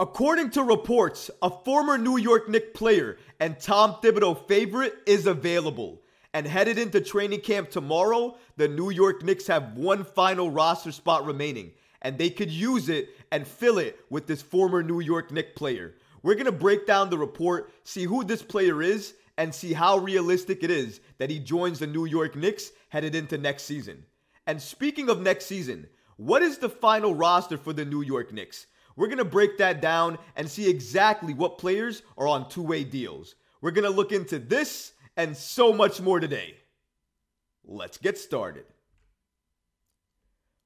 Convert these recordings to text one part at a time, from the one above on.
According to reports, a former New York Knicks player and Tom Thibodeau favorite is available. And headed into training camp tomorrow, the New York Knicks have one final roster spot remaining. And they could use it and fill it with this former New York Knicks player. We're going to break down the report, see who this player is, and see how realistic it is that he joins the New York Knicks headed into next season. And speaking of next season, what is the final roster for the New York Knicks? We're going to break that down and see exactly what players are on two way deals. We're going to look into this and so much more today. Let's get started.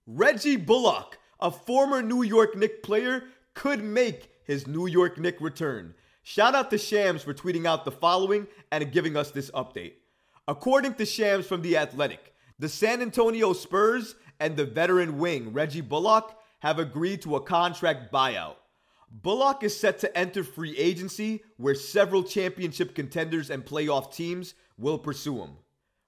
Reggie Bullock, a former New York Knicks player, could make his New York Knicks return. Shout out to Shams for tweeting out the following and giving us this update. According to Shams from The Athletic, the San Antonio Spurs and the veteran wing Reggie Bullock have agreed to a contract buyout. Bullock is set to enter free agency where several championship contenders and playoff teams will pursue him.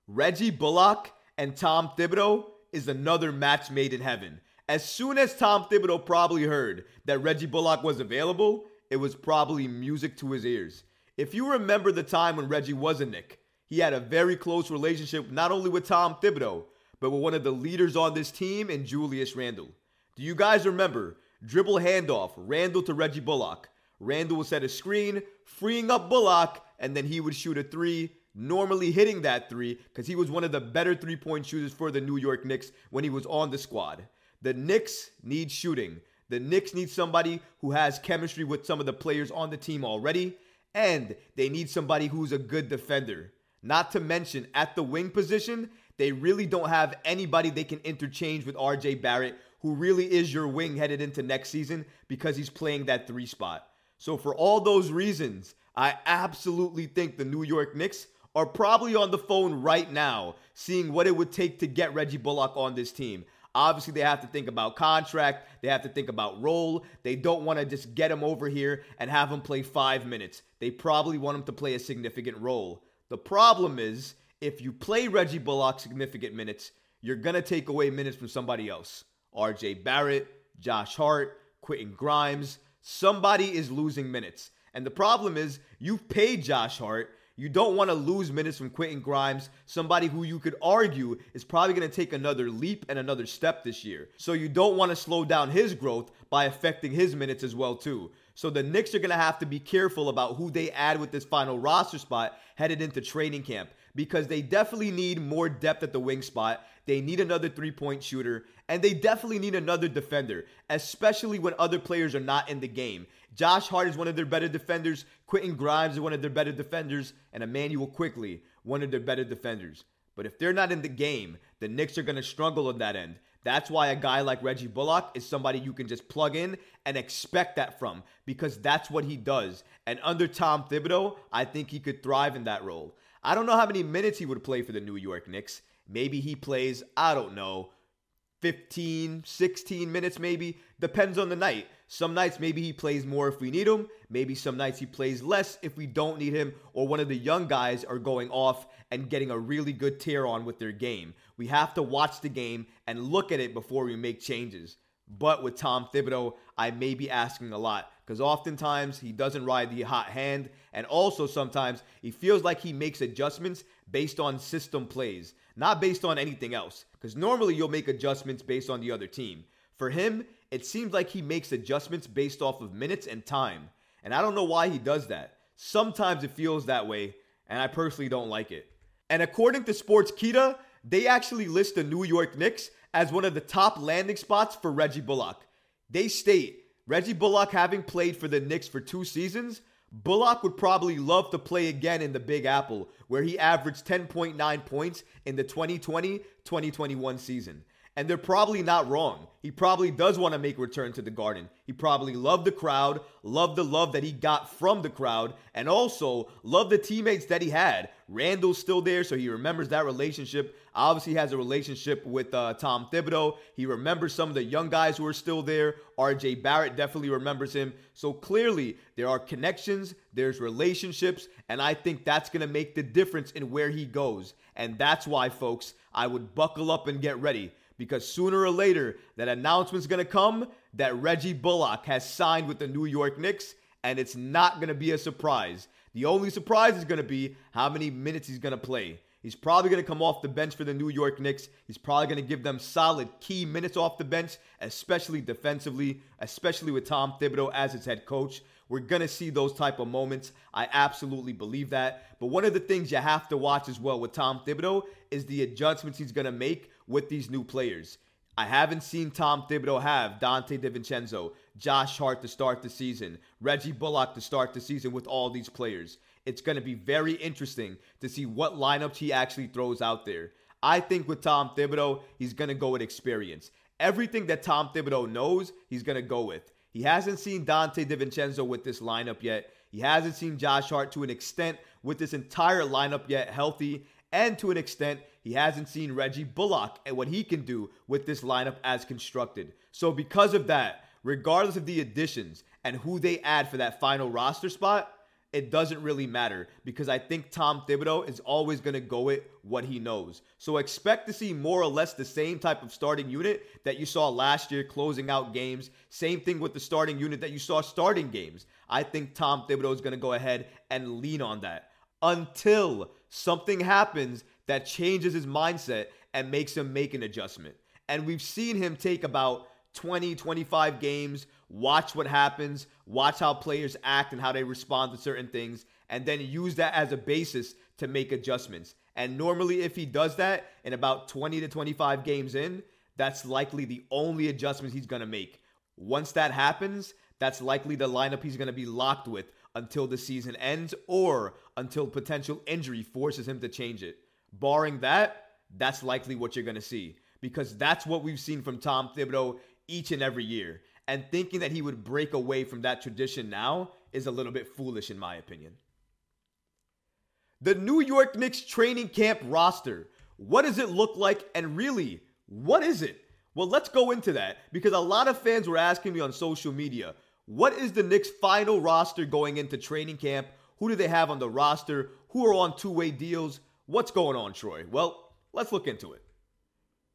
Reggie Bullock and Tom Thibodeau is another match made in heaven. As soon as Tom Thibodeau probably heard that Reggie Bullock was available, it was probably music to his ears. If you remember the time when Reggie was a Knick, he had a very close relationship not only with Tom Thibodeau, but with one of the leaders on this team in Julius Randle. Do you guys remember dribble handoff, Randle to Reggie Bullock? Randle would set a screen, freeing up Bullock, and then he would shoot a three, normally hitting that three because he was one of the better three point shooters for the New York Knicks when he was on the squad. The Knicks need shooting. The Knicks need somebody who has chemistry with some of the players on the team already, and they need somebody who's a good defender. Not to mention, at the wing position, they really don't have anybody they can interchange with RJ Barrett, who really is your wing headed into next season because he's playing that three spot. So, for all those reasons, I absolutely think the New York Knicks are probably on the phone right now, seeing what it would take to get Reggie Bullock on this team. Obviously, they have to think about contract. They have to think about role. They don't want to just get him over here and have him play five minutes. They probably want him to play a significant role. The problem is, if you play Reggie Bullock significant minutes, you're going to take away minutes from somebody else. RJ Barrett, Josh Hart, Quentin Grimes. Somebody is losing minutes. And the problem is, you've paid Josh Hart. You don't want to lose minutes from Quentin Grimes, somebody who you could argue is probably going to take another leap and another step this year. So you don't want to slow down his growth by affecting his minutes as well too. So the Knicks are going to have to be careful about who they add with this final roster spot headed into training camp because they definitely need more depth at the wing spot. They need another three point shooter, and they definitely need another defender, especially when other players are not in the game. Josh Hart is one of their better defenders. Quentin Grimes is one of their better defenders. And Immanuel Quickley, one of their better defenders. But if they're not in the game, the Knicks are going to struggle on that end. That's why a guy like Reggie Bullock is somebody you can just plug in and expect that from because that's what he does. And under Tom Thibodeau, I think he could thrive in that role. I don't know how many minutes he would play for the New York Knicks. Maybe he plays, I don't know, 15, 16 minutes maybe. Depends on the night. Some nights maybe he plays more if we need him. Maybe some nights he plays less if we don't need him or one of the young guys are going off and getting a really good tear on with their game. We have to watch the game and look at it before we make changes. But with Tom Thibodeau, I may be asking a lot because oftentimes he doesn't ride the hot hand. And also sometimes he feels like he makes adjustments based on system plays, not based on anything else. Because normally you'll make adjustments based on the other team. For him, it seems like he makes adjustments based off of minutes and time. And I don't know why he does that. Sometimes it feels that way, and I personally don't like it. And according to Sportskeeda, they actually list the New York Knicks as one of the top landing spots for Reggie Bullock. They state Reggie Bullock having played for the Knicks for two seasons, Bullock would probably love to play again in the Big Apple, where he averaged 10.9 points in the 2020 2021 season. And they're probably not wrong. He probably does want to make return to the Garden. He probably loved the crowd, loved the love that he got from the crowd, and also loved the teammates that he had. Randle's still there, so he remembers that relationship. Obviously, he has a relationship with uh, Tom Thibodeau. He remembers some of the young guys who are still there. RJ Barrett definitely remembers him. So clearly, there are connections, there's relationships, and I think that's going to make the difference in where he goes. And that's why, folks, I would buckle up and get ready because sooner or later that announcement's going to come that Reggie Bullock has signed with the New York Knicks, and it's not going to be a surprise. The only surprise is going to be how many minutes he's going to play. He's probably going to come off the bench for the New York Knicks. He's probably going to give them solid key minutes off the bench, especially defensively, especially with Tom Thibodeau as his head coach. We're going to see those type of moments. I absolutely believe that. But one of the things you have to watch as well with Tom Thibodeau is the adjustments he's going to make with these new players. I haven't seen Tom Thibodeau have Donte DiVincenzo, Josh Hart to start the season, Reggie Bullock to start the season with all these players. It's going to be very interesting to see what lineups he actually throws out there. I think with Tom Thibodeau, he's going to go with experience. Everything that Tom Thibodeau knows, he's going to go with. He hasn't seen Donte DiVincenzo with this lineup yet. He hasn't seen Josh Hart to an extent with this entire lineup yet healthy. And to an extent, he hasn't seen Reggie Bullock and what he can do with this lineup as constructed. So, because of that, regardless of the additions and who they add for that final roster spot, it doesn't really matter because I think Tom Thibodeau is always going to go with what he knows. So expect to see more or less the same type of starting unit that you saw last year closing out games. Same thing with the starting unit that you saw starting games. I think Tom Thibodeau is going to go ahead and lean on that until something happens that changes his mindset and makes him make an adjustment. And we've seen him take about 20, 25 games, watch what happens, watch how players act and how they respond to certain things, and then use that as a basis to make adjustments. And normally, if he does that in about 20 to 25 games in, that's likely the only adjustments he's going to make. Once that happens, that's likely the lineup he's going to be locked with until the season ends or until potential injury forces him to change it. Barring that, that's likely what you're going to see because that's what we've seen from Tom Thibodeau each and every year. And thinking that he would break away from that tradition now is a little bit foolish, in my opinion. The New York Knicks training camp roster. What does it look like? And really, what is it? Well, let's go into that because a lot of fans were asking me on social media what is the Knicks' final roster going into training camp? Who do they have on the roster? Who are on two way deals? What's going on, Troy? Well, let's look into it.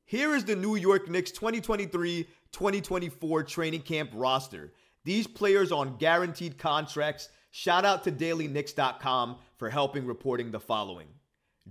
Here is the New York Knicks 2023 2024 training camp roster. These players on guaranteed contracts. Shout out to dailyknicks.com for helping reporting the following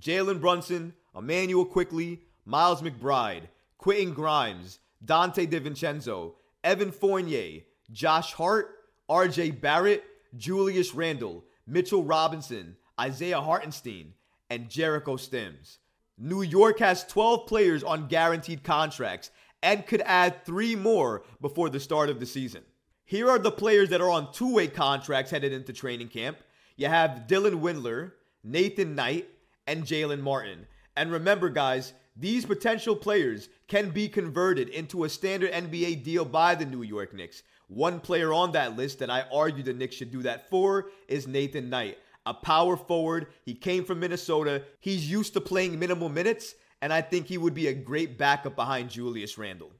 Jalen Brunson, Immanuel Quickley, Miles McBride, Quentin Grimes, Donte DiVincenzo, Evan Fournier, Josh Hart, RJ Barrett, Julius Randle, Mitchell Robinson, Isaiah Hartenstein, and Jericho Sims. New York has 12 players on guaranteed contracts and could add three more before the start of the season. Here are the players that are on two way contracts headed into training camp. You have Dylan Windler, Nathan Knight, and Jaylen Martin. And remember, guys, these potential players can be converted into a standard NBA deal by the New York Knicks. One player on that list that I argue the Knicks should do that for is Nathan Knight, a power forward. He came from Minnesota. He's used to playing minimal minutes, and I think he would be a great backup behind Julius Randle.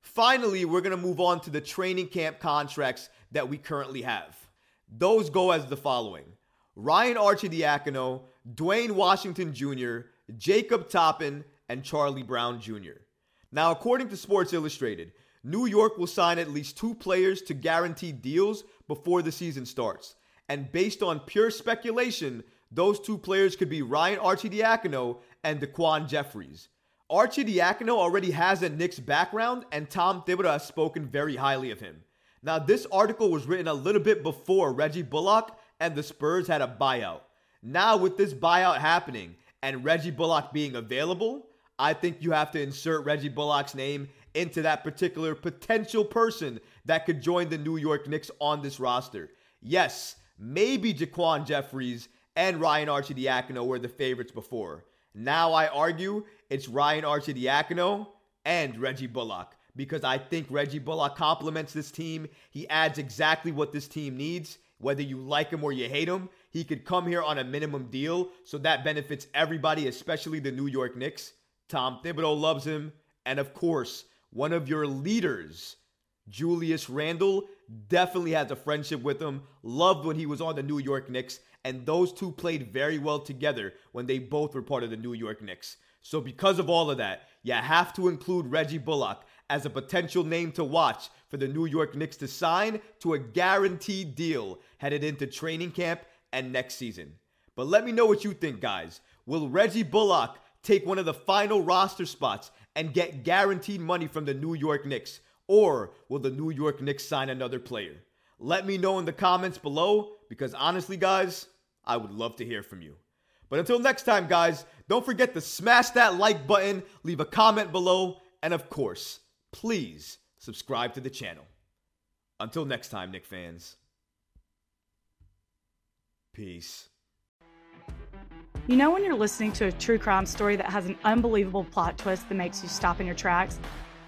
Finally, we're going to move on to the training camp contracts that we currently have. Those go as the following Ryan Archie Arcidiacono, Duane Washington Jr., Jacob Toppin, and Charlie Brown Jr. Now, according to Sports Illustrated, New York will sign at least two players to guaranteed deals before the season starts. And based on pure speculation, those two players could be Ryan Arcidiacono and DaQuan Jeffries. Arcidiacono already has a Knicks background, and Tom Thibodeau has spoken very highly of him. Now, this article was written a little bit before Reggie Bullock and the Spurs had a buyout. Now, with this buyout happening and Reggie Bullock being available, I think you have to insert Reggie Bullock's name into that particular potential person that could join the New York Knicks on this roster. Yes, maybe Jaquan Jeffries and Ryan Arcidiacono were the favorites before. Now I argue it's Ryan Arcidiacono and Reggie Bullock because I think Reggie Bullock complements this team. He adds exactly what this team needs. Whether you like him or you hate him, he could come here on a minimum deal, so that benefits everybody, especially the New York Knicks. Tom Thibodeau loves him. And of course, one of your leaders, Julius Randle, definitely has a friendship with him. Loved when he was on the New York Knicks. And those two played very well together when they both were part of the New York Knicks. So, because of all of that, you have to include Reggie Bullock as a potential name to watch for the New York Knicks to sign to a guaranteed deal headed into training camp and next season. But let me know what you think, guys. Will Reggie Bullock take one of the final roster spots and get guaranteed money from the New York Knicks? Or will the New York Knicks sign another player? Let me know in the comments below because honestly, guys, I would love to hear from you. But until next time, guys, don't forget to smash that like button, leave a comment below, and of course, please subscribe to the channel. Until next time, Knick fans. Peace. You know, when you're listening to a true crime story that has an unbelievable plot twist that makes you stop in your tracks?